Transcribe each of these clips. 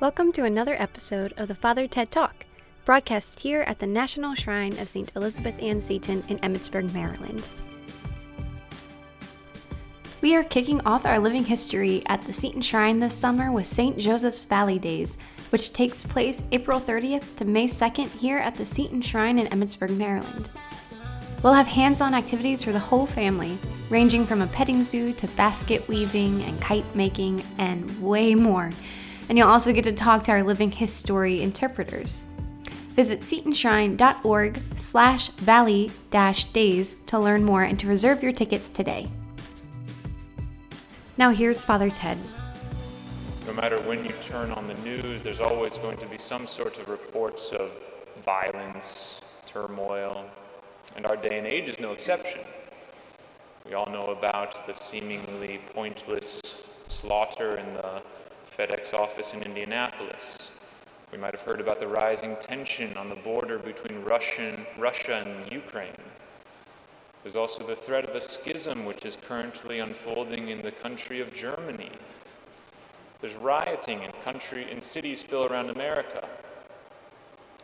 Welcome to another episode of the Father Ted Talk, broadcast here at the National Shrine of St. Elizabeth Ann Seton in Emmitsburg, Maryland. We are kicking off our living history at the Seton Shrine this summer with St. Joseph's Valley Days, which takes place April 30th to May 2nd here at the Seton Shrine in Emmitsburg, Maryland. We'll have hands on activities for the whole family, ranging from a petting zoo to basket weaving and kite making and way more. And you'll also get to talk to our living history interpreters. Visit setonshrine.org slash valley dash days to learn more and to reserve your tickets today. Now here's Father Ted. No matter when you turn on the news, there's always going to be some sort of reports of violence, turmoil, and our day and age is no exception. We all know about the seemingly pointless slaughter in the FedEx office in Indianapolis. We might have heard about the rising tension on the border between Russian, Russia and Ukraine. There's also the threat of a schism which is currently unfolding in the country of Germany. There's rioting in country in cities still around America.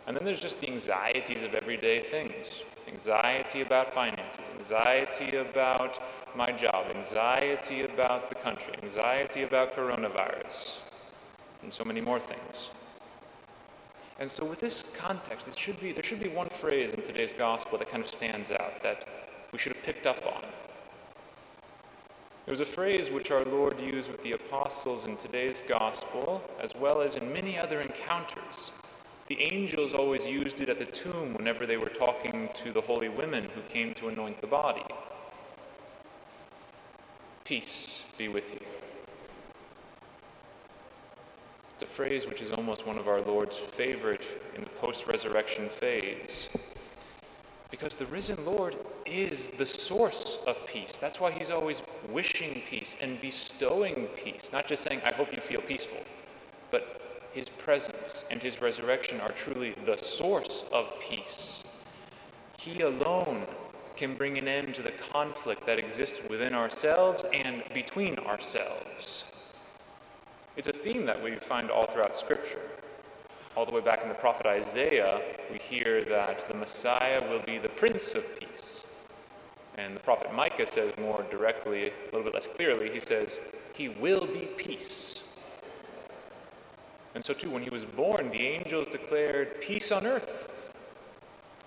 And then there's just the anxieties of everyday things anxiety about finances, anxiety about my job, anxiety about the country, anxiety about coronavirus, and so many more things. And so, with this context, it should be, there should be one phrase in today's gospel that kind of stands out that we should have picked up on. It was a phrase which our Lord used with the apostles in today's gospel, as well as in many other encounters. The angels always used it at the tomb whenever they were talking to the holy women who came to anoint the body. Peace be with you. It's a phrase which is almost one of our Lord's favorite in the post resurrection phase. Because the risen Lord is the source of peace. That's why he's always wishing peace and bestowing peace, not just saying, I hope you feel peaceful, but presence and his resurrection are truly the source of peace. He alone can bring an end to the conflict that exists within ourselves and between ourselves. It's a theme that we find all throughout Scripture. All the way back in the prophet Isaiah, we hear that the Messiah will be the Prince of Peace. And the prophet Micah says more directly, a little bit less clearly, he says, He will be peace. And so, too, when he was born, the angels declared peace on earth.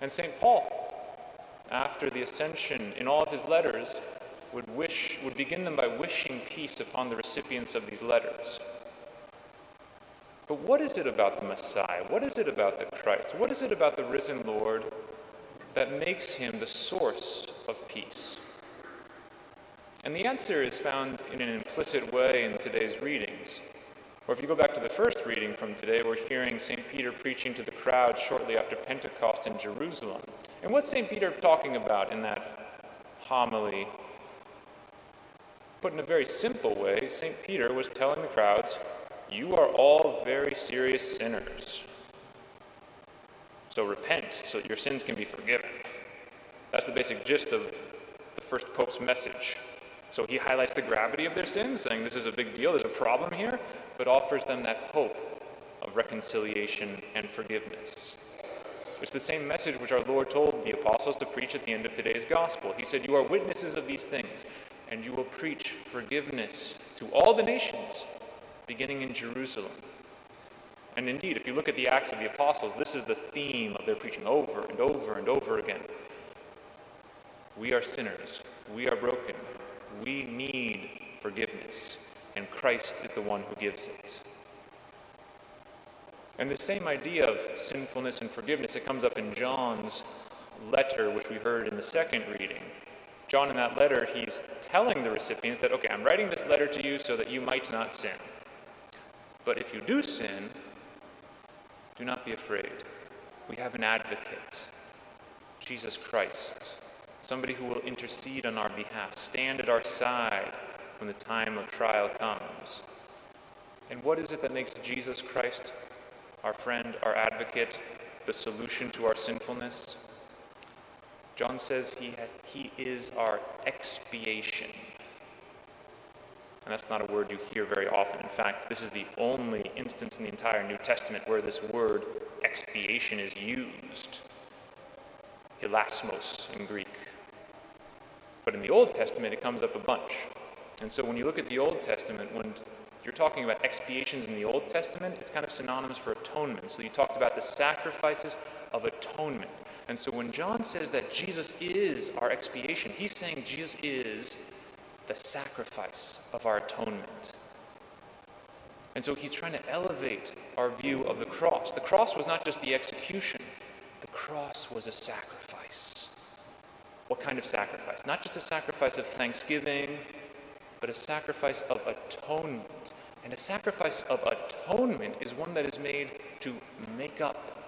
And St. Paul, after the ascension, in all of his letters, would, wish, would begin them by wishing peace upon the recipients of these letters. But what is it about the Messiah? What is it about the Christ? What is it about the risen Lord that makes him the source of peace? And the answer is found in an implicit way in today's readings. Or if you go back to the first reading from today, we're hearing St. Peter preaching to the crowd shortly after Pentecost in Jerusalem. And what's St. Peter talking about in that homily? Put in a very simple way, St. Peter was telling the crowds, You are all very serious sinners. So repent so that your sins can be forgiven. That's the basic gist of the first Pope's message. So he highlights the gravity of their sins, saying this is a big deal, there's a problem here, but offers them that hope of reconciliation and forgiveness. It's the same message which our Lord told the apostles to preach at the end of today's gospel. He said, You are witnesses of these things, and you will preach forgiveness to all the nations, beginning in Jerusalem. And indeed, if you look at the Acts of the Apostles, this is the theme of their preaching over and over and over again. We are sinners. We are broken. We need forgiveness, and Christ is the one who gives it. And the same idea of sinfulness and forgiveness, it comes up in John's letter, which we heard in the second reading. John, in that letter, he's telling the recipients that, okay, I'm writing this letter to you so that you might not sin. But if you do sin, do not be afraid. We have an advocate, Jesus Christ, somebody who will intercede on our behalf, stand at our side when the time of trial comes. And what is it that makes Jesus Christ our friend, our advocate, the solution to our sinfulness? John says he, ha- he is our expiation. And that's not a word you hear very often. In fact, this is the only instance in the entire New Testament where this word expiation is used. Hilasmos in Greek. But in the Old Testament, it comes up a bunch. And so when you look at the Old Testament, when you're talking about expiations in the Old Testament, it's kind of synonymous for atonement. So you talked about the sacrifices of atonement. And so when John says that Jesus is our expiation, he's saying Jesus is the sacrifice of our atonement. And so he's trying to elevate our view of the cross. The cross was not just the execution, the cross was a sacrifice. What kind of sacrifice? Not just a sacrifice of thanksgiving, but a sacrifice of atonement. And a sacrifice of atonement is one that is made to make up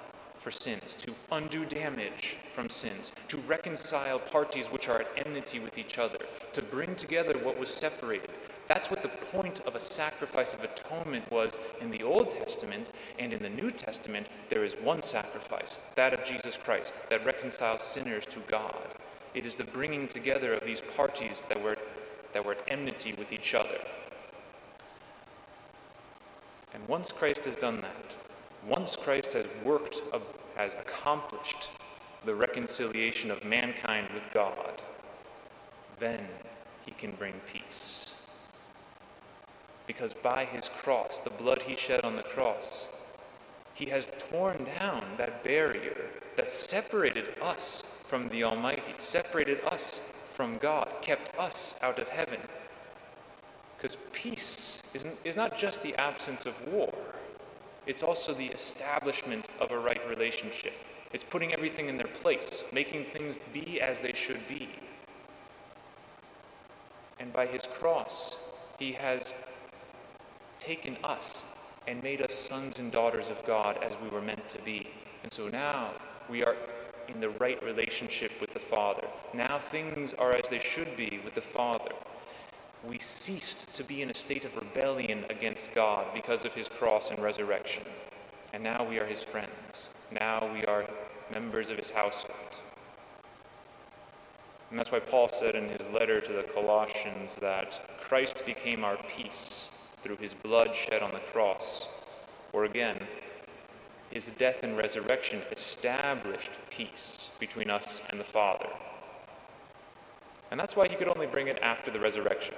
for sins, to undo damage from sins, to reconcile parties which are at enmity with each other, to bring together what was separated. That's what the point of a sacrifice of atonement was in the Old Testament, and in the New Testament, there is one sacrifice, that of Jesus Christ, that reconciles sinners to God. It is the bringing together of these parties that were that were at enmity with each other. And once Christ has done that, once Christ has worked, of, has accomplished the reconciliation of mankind with God, then he can bring peace. Because by his cross, the blood he shed on the cross, he has torn down that barrier that separated us from the Almighty, separated us from God, kept us out of heaven. Because peace is not just the absence of war, it's also the establishment of a right relationship. It's putting everything in their place, making things be as they should be. And by his cross, he has taken us and made us sons and daughters of God as we were meant to be. And so now we are in the right relationship with the Father. Now things are as they should be with the Father. We ceased to be in a state of rebellion against God because of his cross and resurrection. And now we are his friends. Now we are members of his household. And that's why Paul said in his letter to the Colossians that Christ became our peace through his blood shed on the cross. Or again, his death and resurrection established peace between us and the Father. And that's why he could only bring it after the resurrection.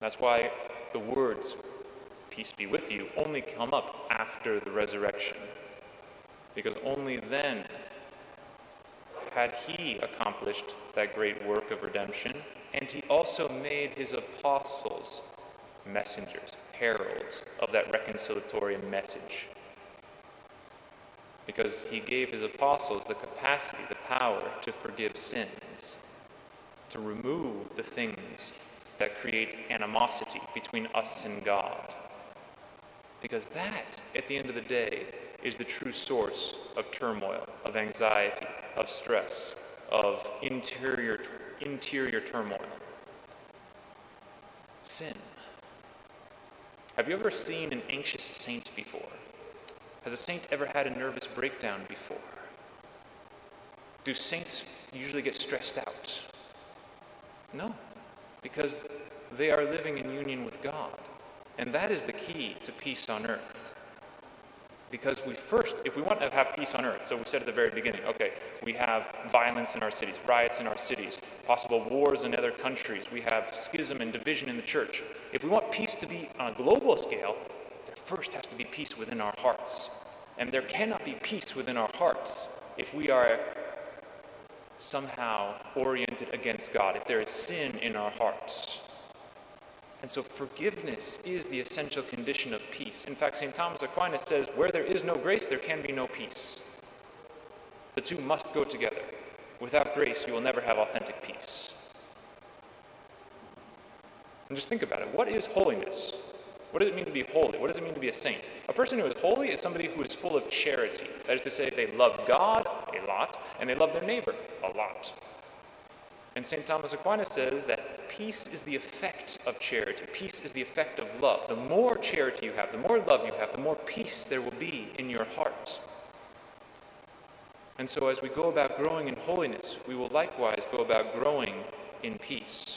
That's why the words, peace be with you, only come up after the resurrection. Because only then had he accomplished that great work of redemption, and he also made his apostles messengers, heralds of that reconciliatory message because he gave his apostles the capacity, the power to forgive sins, to remove the things that create animosity between us and God. Because that, at the end of the day, is the true source of turmoil, of anxiety, of stress, of interior, interior turmoil. Sin. Have you ever seen an anxious saint before? Has a saint ever had a nervous breakdown before? Do saints usually get stressed out? No, because they are living in union with God. And that is the key to peace on earth. Because we first, if we want to have peace on earth, so we said at the very beginning, okay, we have violence in our cities, riots in our cities, possible wars in other countries, we have schism and division in the church. If we want peace to be on a global scale, first has to be peace within our hearts. And there cannot be peace within our hearts if we are somehow oriented against God, if there is sin in our hearts. And so forgiveness is the essential condition of peace. In fact, St. Thomas Aquinas says, where there is no grace, there can be no peace. The two must go together. Without grace, you will never have authentic peace. And just think about it. What is holiness? What does it mean to be holy? What does it mean to be a saint? A person who is holy is somebody who is full of charity. That is to say, they love God a lot and they love their neighbor a lot. And St. Thomas Aquinas says that peace is the effect of charity. Peace is the effect of love. The more charity you have, the more love you have, the more peace there will be in your heart. And so, as we go about growing in holiness, we will likewise go about growing in peace.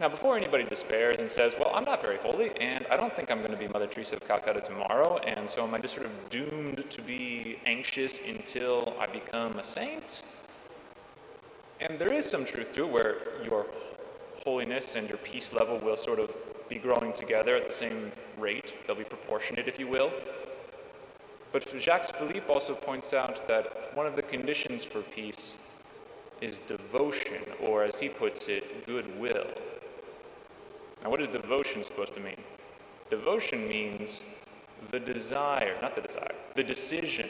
Now, before anybody despairs and says, well, I'm not very holy, and I don't think I'm going to be Mother Teresa of Calcutta tomorrow, and so am I just sort of doomed to be anxious until I become a saint? And there is some truth to it where your holiness and your peace level will sort of be growing together at the same rate. They'll be proportionate, if you will. But Jacques Philippe also points out that one of the conditions for peace is devotion, or as he puts it, goodwill. Now, what is devotion supposed to mean? Devotion means the desire, not the desire, the decision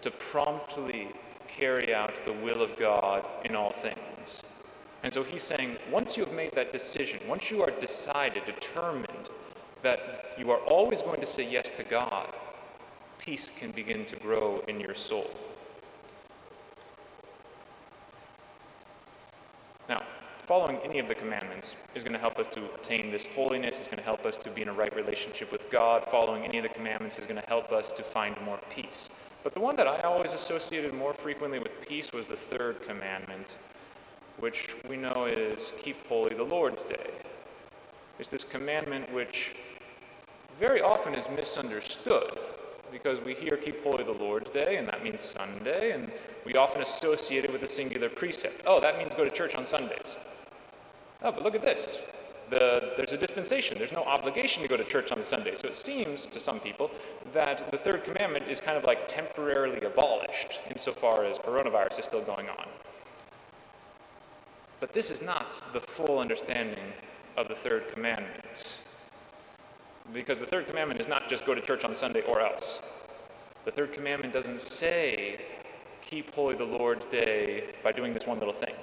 to promptly carry out the will of God in all things. And so he's saying, once you have made that decision, once you are decided, determined that you are always going to say yes to God, peace can begin to grow in your soul. Now, following any of the commandments is going to help us to attain this holiness, it's going to help us to be in a right relationship with God. Following any of the commandments is going to help us to find more peace. But the one that I always associated more frequently with peace was the third commandment, which we know is keep holy the Lord's day. It's this commandment which very often is misunderstood because we hear keep holy the Lord's day, and that means Sunday, and we often associate it with a singular precept. Oh, that means go to church on Sundays. Oh, but look at this. The, there's a dispensation. There's no obligation to go to church on the Sunday. So it seems to some people that the third commandment is kind of like temporarily abolished insofar as coronavirus is still going on. But this is not the full understanding of the third commandment. Because the third commandment is not just go to church on Sunday or else. The third commandment doesn't say keep holy the Lord's day by doing this one little thing.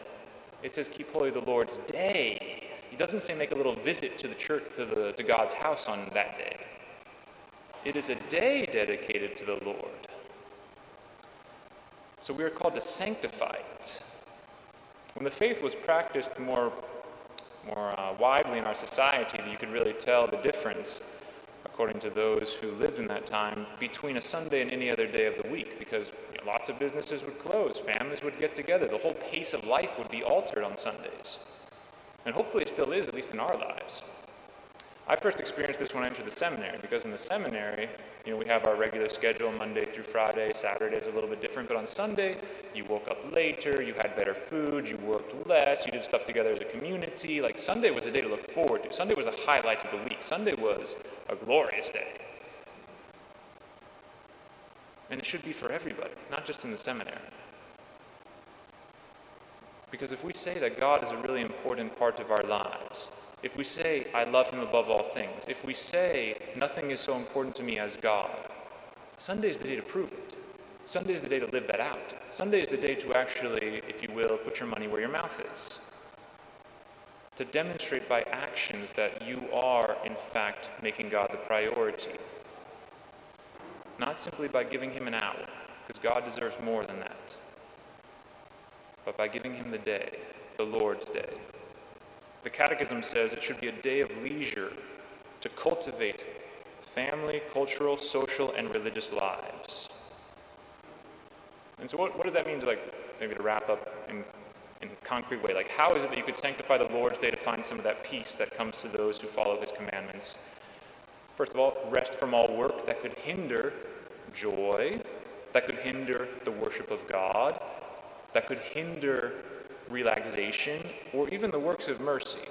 It says keep holy the Lord's day. He doesn't say make a little visit to the church, to, the, to God's house on that day. It is a day dedicated to the Lord. So we are called to sanctify it. When the faith was practiced more, more uh, widely in our society, you could really tell the difference, according to those who lived in that time, between a Sunday and any other day of the week, because lots of businesses would close, families would get together, the whole pace of life would be altered on Sundays. And hopefully it still is, at least in our lives. I first experienced this when I entered the seminary, because in the seminary, you know, we have our regular schedule Monday through Friday. Saturday is a little bit different, but on Sunday, you woke up later, you had better food, you worked less, you did stuff together as a community. Like Sunday was a day to look forward to. Sunday was the highlight of the week. Sunday was a glorious day. And it should be for everybody, not just in the seminary. Because if we say that God is a really important part of our lives, if we say, I love him above all things, if we say, nothing is so important to me as God, Sunday is the day to prove it. Sunday is the day to live that out. Sunday is the day to actually, if you will, put your money where your mouth is. To demonstrate by actions that you are, in fact, making God the priority. Not simply by giving him an hour, because God deserves more than that, but by giving him the day, the Lord's day. The Catechism says it should be a day of leisure to cultivate family, cultural, social, and religious lives. And so, what, what does that mean to, like, maybe to wrap up in, in a concrete way? Like, how is it that you could sanctify the Lord's Day to find some of that peace that comes to those who follow His commandments? First of all, rest from all work that could hinder joy, that could hinder the worship of God, that could hinder relaxation, or even the works of mercy.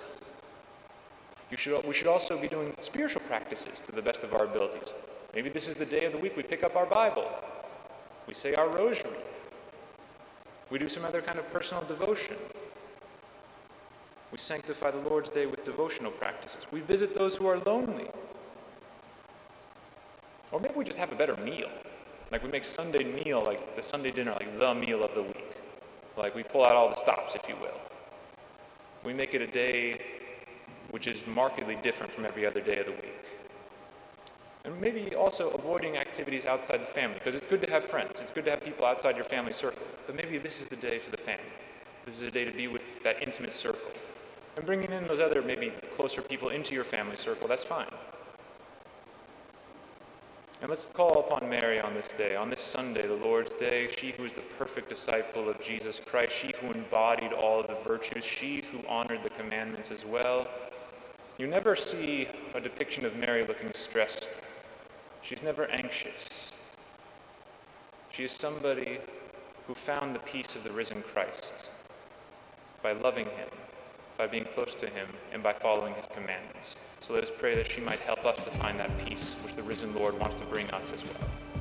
Should, we should also be doing spiritual practices to the best of our abilities. Maybe this is the day of the week we pick up our Bible, we say our rosary, we do some other kind of personal devotion. We sanctify the Lord's Day with devotional practices. We visit those who are lonely. Or maybe we just have a better meal. Like we make Sunday meal like the Sunday dinner, like the meal of the week. Like we pull out all the stops, if you will. We make it a day which is markedly different from every other day of the week. And maybe also avoiding activities outside the family, because it's good to have friends, it's good to have people outside your family circle. But maybe this is the day for the family. This is a day to be with that intimate circle. And bringing in those other, maybe closer people into your family circle, that's fine. And let's call upon Mary on this day, on this Sunday, the Lord's Day, she who is the perfect disciple of Jesus Christ, she who embodied all of the virtues, she who honored the commandments as well. You never see a depiction of Mary looking stressed. She's never anxious. She is somebody who found the peace of the risen Christ by loving him, by being close to him, and by following his commandments. So let us pray that she might help us to find that peace which the risen Lord wants to bring us as well.